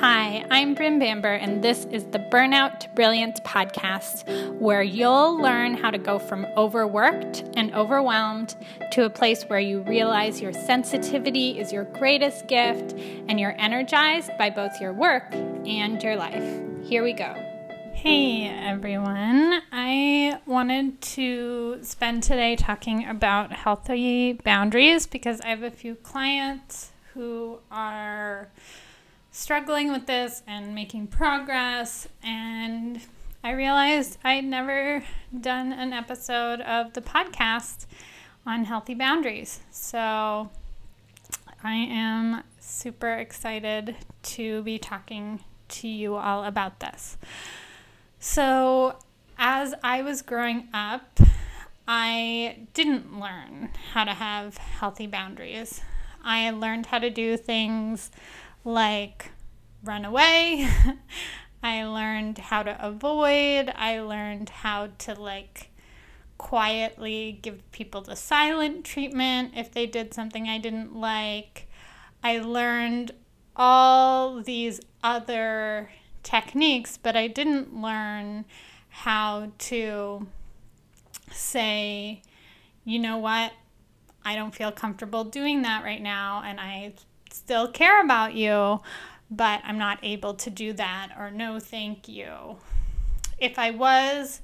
Hi, I'm Bryn Bamber, and this is the Burnout to Brilliance podcast, where you'll learn how to go from overworked and overwhelmed to a place where you realize your sensitivity is your greatest gift and you're energized by both your work and your life. Here we go. Hey everyone, I wanted to spend today talking about healthy boundaries because I have a few clients who are struggling with this and making progress. And I realized I'd never done an episode of the podcast on healthy boundaries. So I am super excited to be talking to you all about this. So, as I was growing up, I didn't learn how to have healthy boundaries. I learned how to do things like run away. I learned how to avoid. I learned how to like quietly give people the silent treatment if they did something I didn't like. I learned all these other techniques, but I didn't learn how to say, you know what, I don't feel comfortable doing that right now, and I still care about you, but I'm not able to do that, or no, thank you. If I was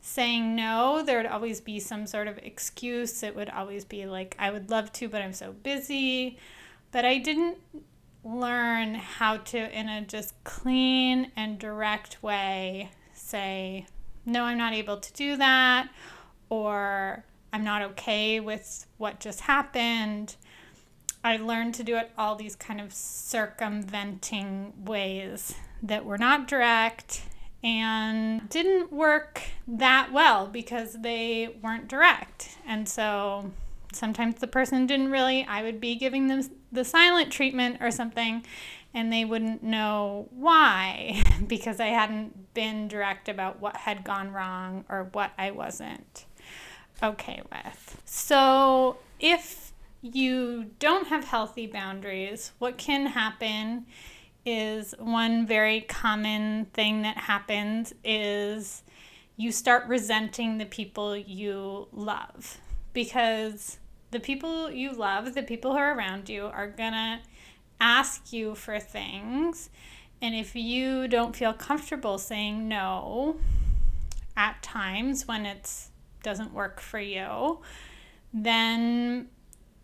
saying no, there would always be some sort of excuse. It would always be like, I would love to, but I'm so busy. But I didn't learn how to, in a just clean and direct way, say, no, I'm not able to do that, or I'm not okay with what just happened. I learned to do it all these kind of circumventing ways that were not direct and didn't work that well because they weren't direct. And so sometimes the person didn't really, I would be giving them the silent treatment or something, and they wouldn't know why because I hadn't been direct about what had gone wrong or what I wasn't okay with. So if you don't have healthy boundaries, what can happen is one very common thing that happens is you start resenting the people you love because the people you love, the people who are around you, are gonna ask you for things. And if you don't feel comfortable saying no at times when it doesn't work for you, then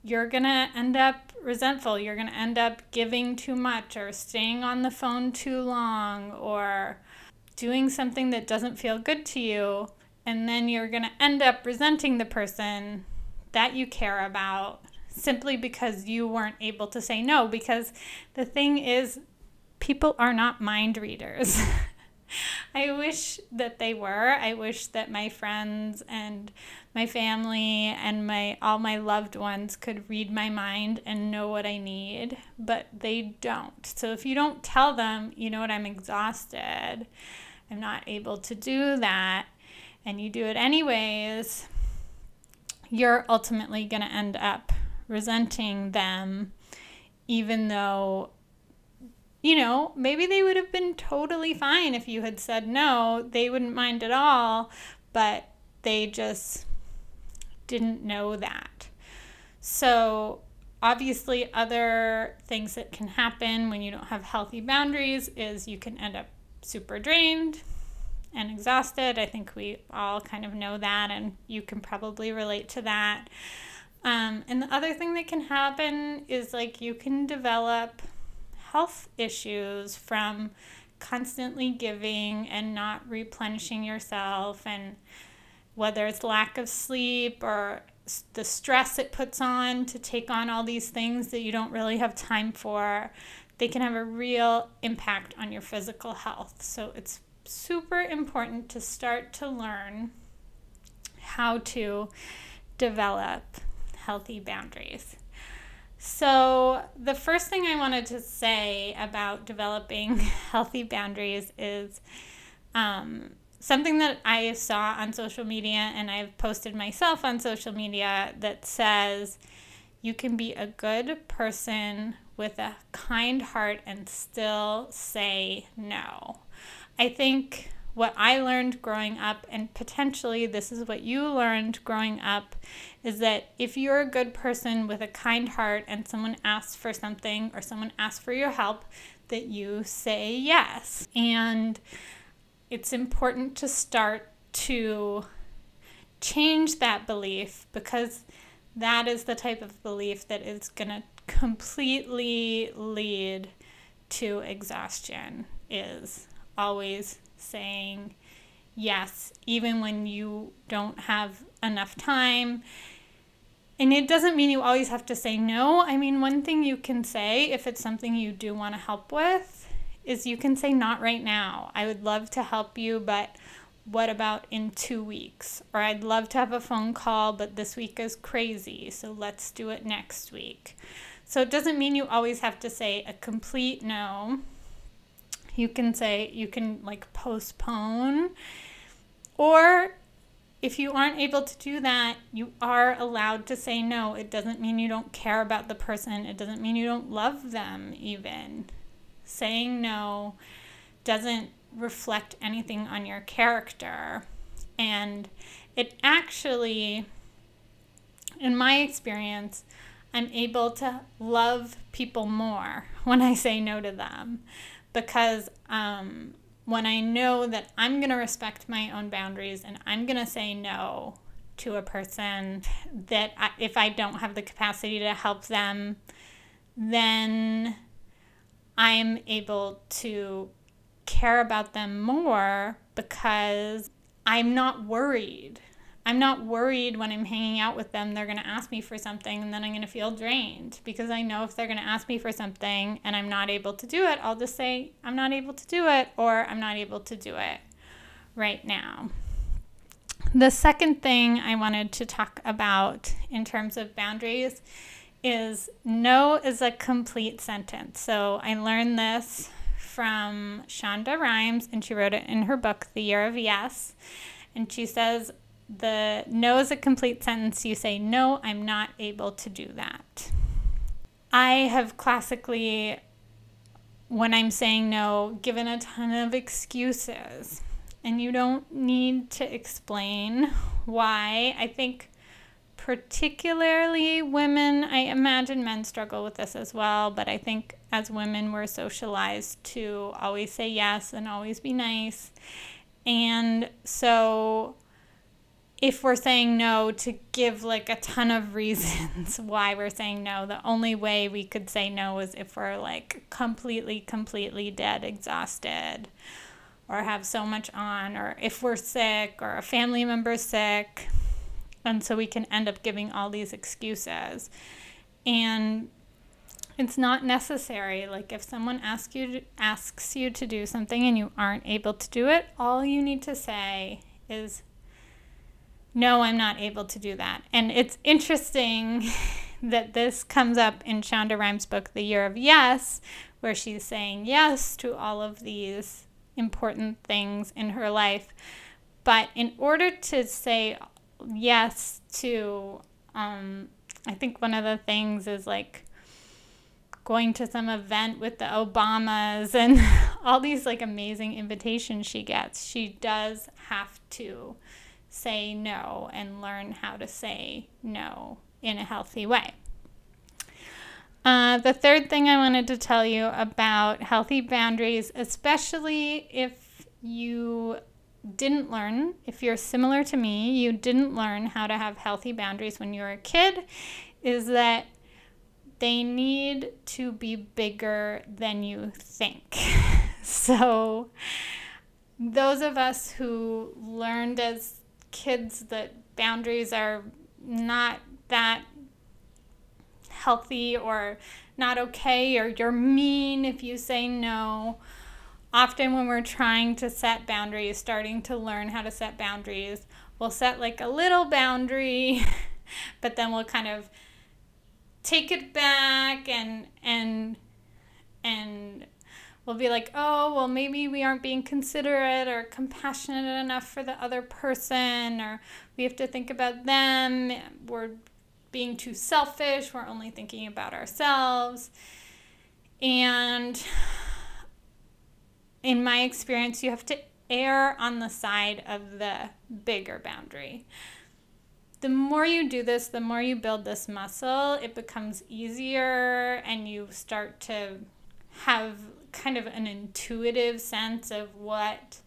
you're going to end up resentful. You're going to end up giving too much or staying on the phone too long or doing something that doesn't feel good to you. And then you're going to end up resenting the person that you care about simply because you weren't able to say no. Because the thing is, people are not mind readers. I wish that they were. I wish that my friends and my family and my all my loved ones could read my mind and know what I need, but they don't. So if you don't tell them, you know what, I'm exhausted. I'm not able to do that and you do it anyways, you're ultimately going to end up resenting them even though you know, maybe they would have been totally fine if you had said no. They wouldn't mind at all, but they just didn't know that. So, obviously, other things that can happen when you don't have healthy boundaries is you can end up super drained and exhausted. I think we all kind of know that, and you can probably relate to that. Um, and the other thing that can happen is like you can develop health issues from constantly giving and not replenishing yourself and whether it's lack of sleep or the stress it puts on to take on all these things that you don't really have time for, they can have a real impact on your physical health. So it's super important to start to learn how to develop healthy boundaries. So, the first thing I wanted to say about developing healthy boundaries is um, something that I saw on social media and I've posted myself on social media that says you can be a good person with a kind heart and still say no. I think what I learned growing up, and potentially this is what you learned growing up, is that if you're a good person with a kind heart and someone asks for something or someone asks for your help, that you say yes. And it's important to start to change that belief because that is the type of belief that is going to completely lead to exhaustion is always saying yes even when you don't have enough time and it doesn't mean you always have to say no i mean one thing you can say if it's something you do want to help with is you can say not right now i would love to help you but what about in two weeks? Or I'd love to have a phone call, but this week is crazy, so let's do it next week. So it doesn't mean you always have to say a complete no. You can say, you can like postpone. Or if you aren't able to do that, you are allowed to say no. It doesn't mean you don't care about the person, it doesn't mean you don't love them, even. Saying no doesn't reflect anything on your character. And it actually, in my experience, I'm able to love people more when I say no to them because um, when I know that I'm going to respect my own boundaries and I'm going to say no to a person that I, if I don't have the capacity to help them, then I'm able to care about them more because I'm not worried. I'm not worried when I'm hanging out with them, they're going to ask me for something and then I'm going to feel drained because I know if they're going to ask me for something and I'm not able to do it, I'll just say, I'm not able to do it or I'm not able to do it right now. The second thing I wanted to talk about in terms of boundaries is no is a complete sentence. So I learned this from Shonda Rhimes, and she wrote it in her book, The Year of Yes. And she says, The no is a complete sentence. You say, No, I'm not able to do that. I have classically, when I'm saying no, given a ton of excuses. And you don't need to explain why. I think particularly women, I imagine men struggle with this as well, but I think as women, we're socialized to always say yes and always be nice. And so if we're saying no to give like a ton of reasons why we're saying no, the only way we could say no is if we're like completely, completely dead, exhausted, or have so much on, or if we're sick, or a family member's sick and so we can end up giving all these excuses. And it's not necessary. Like if someone asks you to, asks you to do something and you aren't able to do it, all you need to say is no, I'm not able to do that. And it's interesting that this comes up in Shonda Rhimes' book, The Year of Yes, where she's saying yes to all of these important things in her life. But in order to say yes to um, I think one of the things is like going to some event with the Obamas and all these like amazing invitations she gets. She does have to say no and learn how to say no in a healthy way. Uh, the third thing I wanted to tell you about healthy boundaries, especially if you didn't learn, if you're similar to me, you didn't learn how to have healthy boundaries when you were a kid, is that they need to be bigger than you think. so, those of us who learned as kids that boundaries are not that healthy or not okay, or you're mean if you say no, often when we're trying to set boundaries, starting to learn how to set boundaries, we'll set like a little boundary, but then we'll kind of take it back and and and we'll be like, "Oh, well maybe we aren't being considerate or compassionate enough for the other person or we have to think about them. We're being too selfish. We're only thinking about ourselves." And in my experience, you have to err on the side of the bigger boundary. The more you do this, the more you build this muscle, it becomes easier and you start to have kind of an intuitive sense of what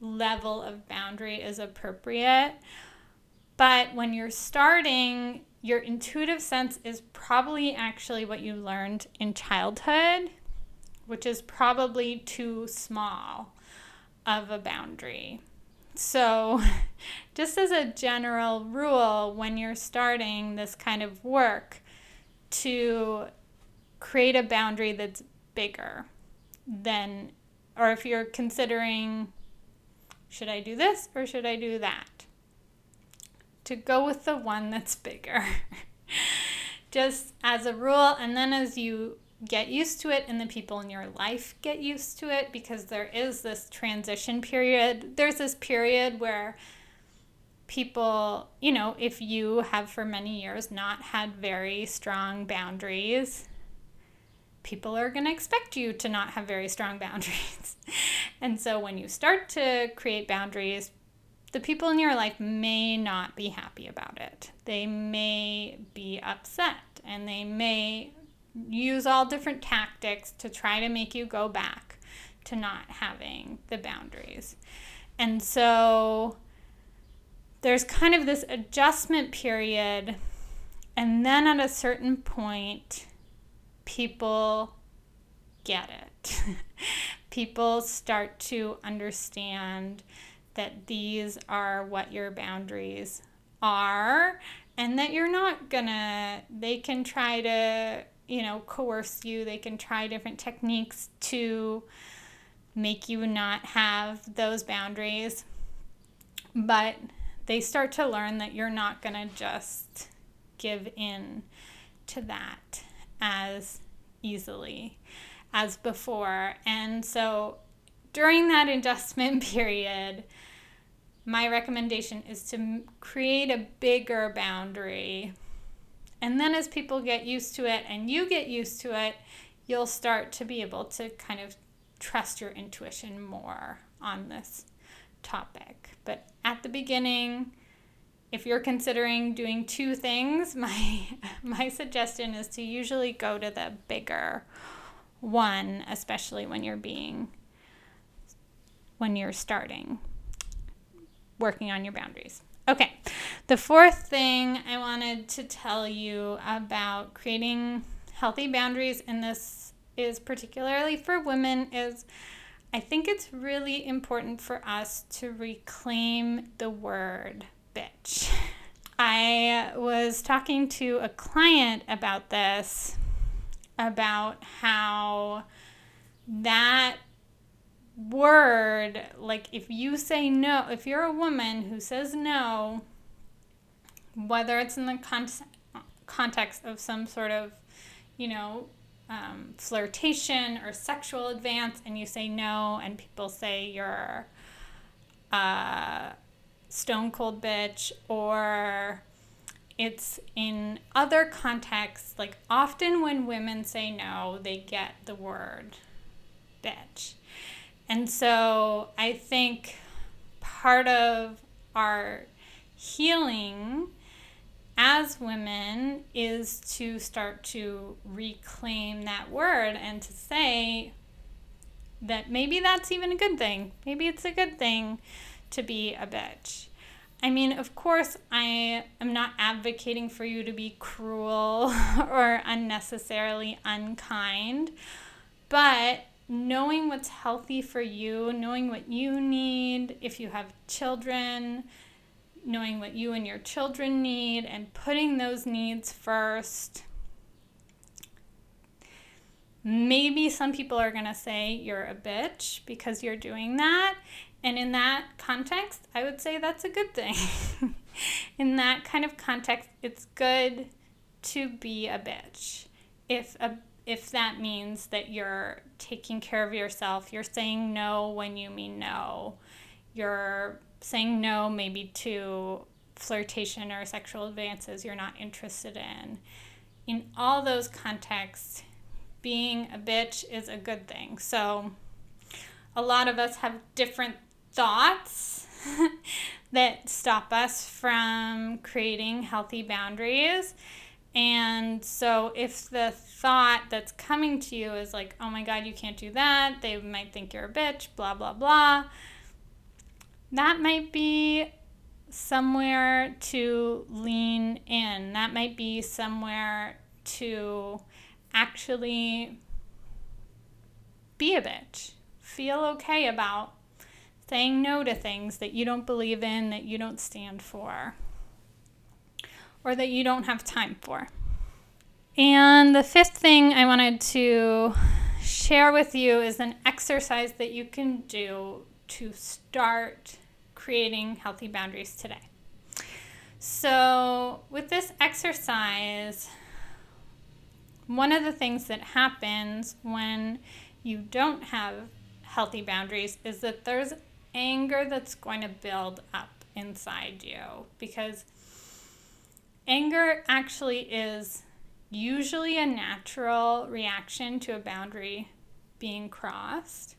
level of boundary is appropriate. But when you're starting, your intuitive sense is probably actually what you learned in childhood, which is probably too small of a boundary. So, just as a general rule, when you're starting this kind of work, to create a boundary that's bigger than, or if you're considering, should I do this or should I do that? To go with the one that's bigger. just as a rule, and then as you get used to it and the people in your life get used to it because there is this transition period. There's this period where people, you know, if you have for many years not had very strong boundaries, people are going to expect you to not have very strong boundaries. and so when you start to create boundaries, the people in your life may not be happy about it. They may be upset and they may use all different tactics to try to make you go back to not having the boundaries. And so there's kind of this adjustment period. And then at a certain point, people get it. people start to understand that these are what your boundaries are and that you're not gonna, they can try to you know, coerce you. They can try different techniques to make you not have those boundaries. But they start to learn that you're not to just give in to that as easily as before. And so during that adjustment period, my recommendation is to create a bigger boundary and then as people get used to it and you get used to it, you'll start to be able to kind of trust your intuition more on this topic. But at the beginning, if you're considering doing two things, my my suggestion is to usually go to the bigger one, especially when you're being when you're starting working on your boundaries. Okay, the fourth thing I wanted to tell you about creating healthy boundaries, and this is particularly for women, is I think it's really important for us to reclaim the word bitch. I was talking to a client about this, about how that word, like if you say no, if you're a woman who says no, whether it's in the con- context of some sort of, you know, um, flirtation or sexual advance, and you say no, and people say you're a stone cold bitch, or it's in other contexts, like often when women say no, they get the word bitch. And so I think part of our healing as women is to start to reclaim that word and to say that maybe that's even a good thing. Maybe it's a good thing to be a bitch. I mean, of course, I am not advocating for you to be cruel or unnecessarily unkind, but knowing what's healthy for you, knowing what you need, if you have children, knowing what you and your children need, and putting those needs first. Maybe some people are going to say you're a bitch because you're doing that. And in that context, I would say that's a good thing. in that kind of context, it's good to be a bitch. If a if that means that you're taking care of yourself, you're saying no when you mean no, you're saying no maybe to flirtation or sexual advances you're not interested in. In all those contexts, being a bitch is a good thing. So a lot of us have different thoughts that stop us from creating healthy boundaries. And so, if the thought that's coming to you is like, oh my God, you can't do that, they might think you're a bitch, blah, blah, blah, that might be somewhere to lean in. That might be somewhere to actually be a bitch. Feel okay about saying no to things that you don't believe in, that you don't stand for or that you don't have time for. And the fifth thing I wanted to share with you is an exercise that you can do to start creating healthy boundaries today. So, with this exercise, one of the things that happens when you don't have healthy boundaries is that there's anger that's going to build up inside you because Anger actually is usually a natural reaction to a boundary being crossed.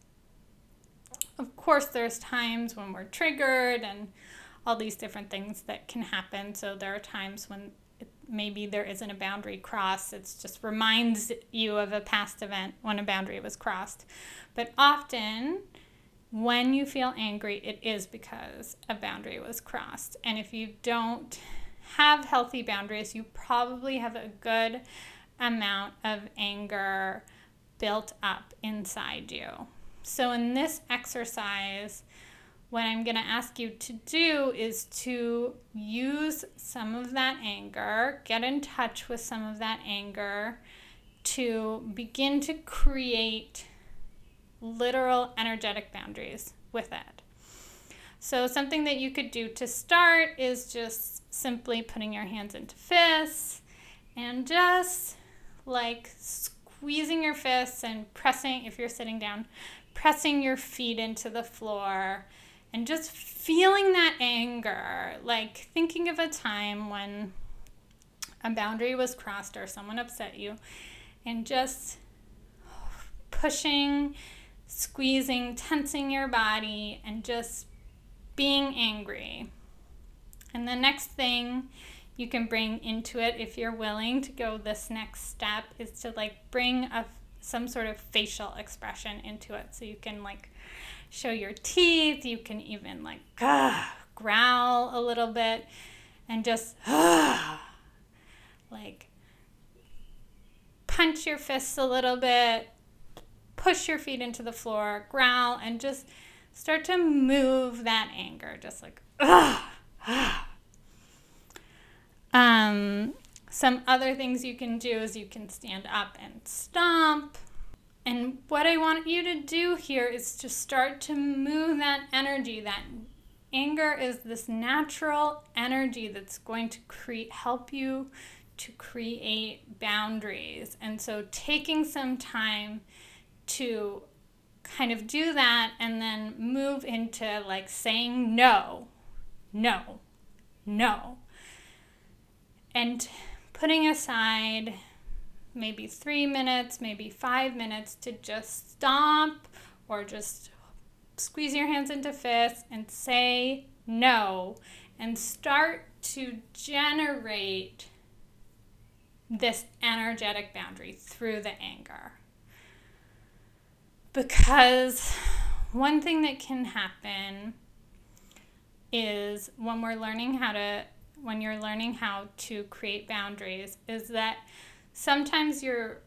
Of course, there's times when we're triggered and all these different things that can happen. So there are times when it, maybe there isn't a boundary crossed. It just reminds you of a past event when a boundary was crossed. But often, when you feel angry, it is because a boundary was crossed. And if you don't have healthy boundaries, you probably have a good amount of anger built up inside you. So, in this exercise, what I'm going to ask you to do is to use some of that anger, get in touch with some of that anger to begin to create literal energetic boundaries with it. So, something that you could do to start is just simply putting your hands into fists and just like squeezing your fists and pressing, if you're sitting down, pressing your feet into the floor and just feeling that anger. Like thinking of a time when a boundary was crossed or someone upset you and just pushing, squeezing, tensing your body, and just being angry. And the next thing you can bring into it if you're willing to go this next step is to like bring a some sort of facial expression into it. So you can like show your teeth, you can even like uh, growl a little bit and just uh, like punch your fists a little bit, push your feet into the floor, growl, and just start to move that anger. Just like, ugh. um, some other things you can do is you can stand up and stomp. And what I want you to do here is to start to move that energy. That anger is this natural energy that's going to create help you to create boundaries. And so taking some time to kind of do that and then move into like saying no no, no. And putting aside maybe three minutes, maybe five minutes to just stomp or just squeeze your hands into fists and say no and start to generate this energetic boundary through the anger. Because one thing that can happen is when we're learning how to when you're learning how to create boundaries is that sometimes your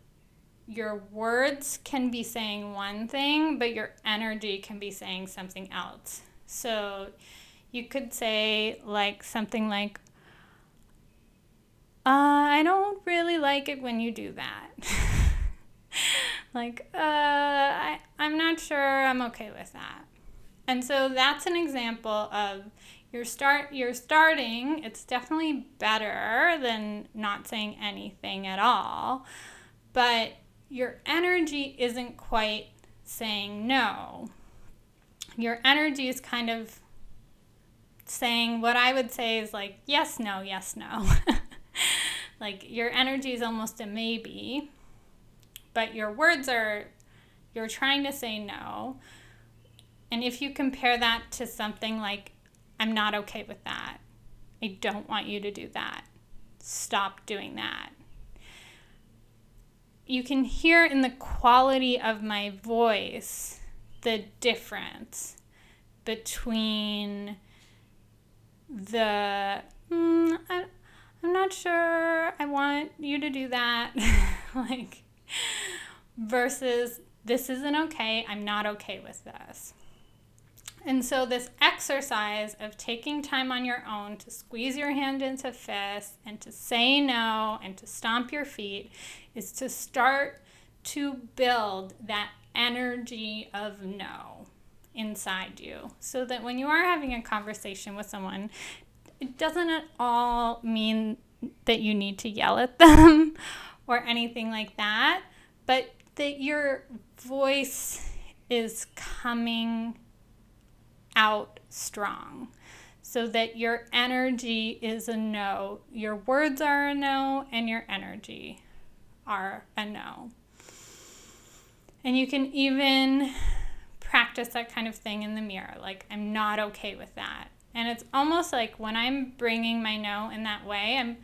your words can be saying one thing but your energy can be saying something else. So you could say like something like uh, i don't really like it when you do that like uh, I, i'm not sure i'm okay with that and so that's an example of your start you're starting, it's definitely better than not saying anything at all. But your energy isn't quite saying no. Your energy is kind of saying what I would say is like yes, no, yes, no. like your energy is almost a maybe but your words are, you're trying to say no. And if you compare that to something like, I'm not okay with that, I don't want you to do that, stop doing that. You can hear in the quality of my voice the difference between the mm, I, I'm not sure I want you to do that like versus this isn't okay I'm not okay with this. And so this exercise of taking time on your own to squeeze your hand into fist and to say no and to stomp your feet is to start to build that energy of no inside you. So that when you are having a conversation with someone, it doesn't at all mean that you need to yell at them or anything like that, but that your voice is coming out strong so that your energy is a no, your words are a no, and your energy are a no. And you can even practice that kind of thing in the mirror. Like, I'm not okay with that. And it's almost like when I'm bringing my no in that way, I'm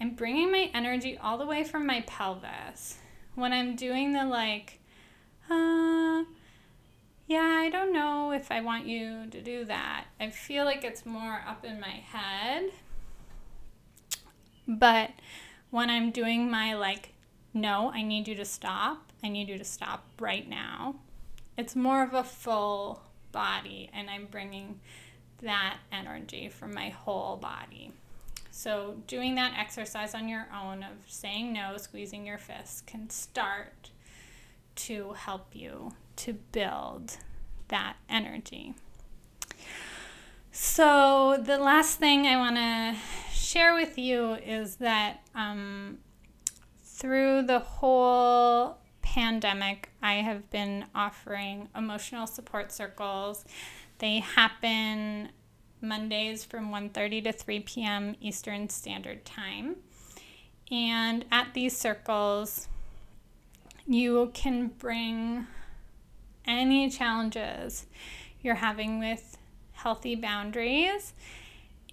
I'm bringing my energy all the way from my pelvis. When I'm doing the like, uh, yeah, I don't know if I want you to do that. I feel like it's more up in my head. But when I'm doing my like, no, I need you to stop, I need you to stop right now, it's more of a full body, and I'm bringing that energy from my whole body. So, doing that exercise on your own of saying no, squeezing your fists can start to help you to build that energy. So, the last thing I want to share with you is that um, through the whole pandemic, I have been offering emotional support circles. They happen Mondays from 1:30 to 3 p.m. Eastern Standard Time. And at these circles, you can bring any challenges you're having with healthy boundaries.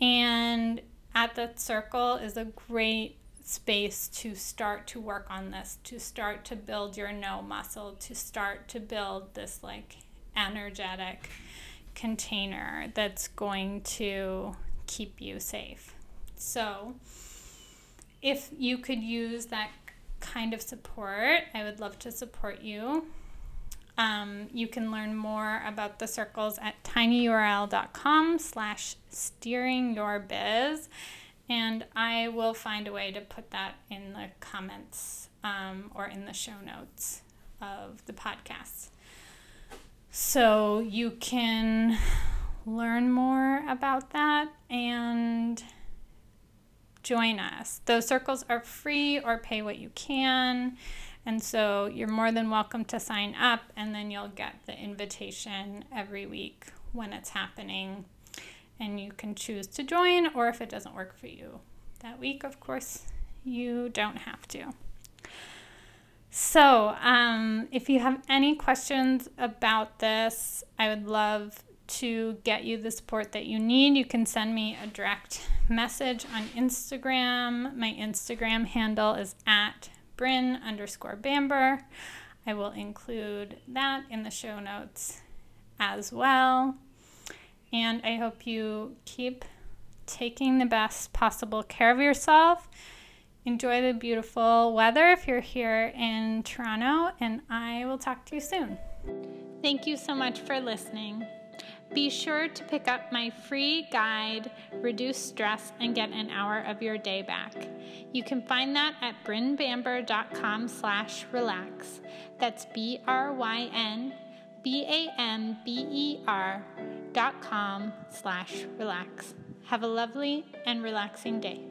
And at that circle is a great space to start to work on this, to start to build your no muscle, to start to build this like energetic container that's going to keep you safe. So, if you could use that kind of support, I would love to support you. Um, you can learn more about the circles at tinyurl.com slash steering your biz and I will find a way to put that in the comments um, or in the show notes of the podcast. So you can learn more about that and join us. Those circles are free or pay what you can. And so you're more than welcome to sign up, and then you'll get the invitation every week when it's happening and you can choose to join, or if it doesn't work for you that week, of course, you don't have to. So, um, if you have any questions about this, I would love to get you the support that you need. You can send me a direct message on Instagram. My Instagram handle is at Bryn underscore Bamber. I will include that in the show notes as well. And I hope you keep taking the best possible care of yourself. Enjoy the beautiful weather if you're here in Toronto, and I will talk to you soon. Thank you so much for listening. Be sure to pick up my free guide, Reduce Stress and Get an Hour of Your Day Back. You can find that at brynbamber.com slash relax. That's B-R-Y-N B-A-M-B-E-R dot com slash relax. Have a lovely and relaxing day.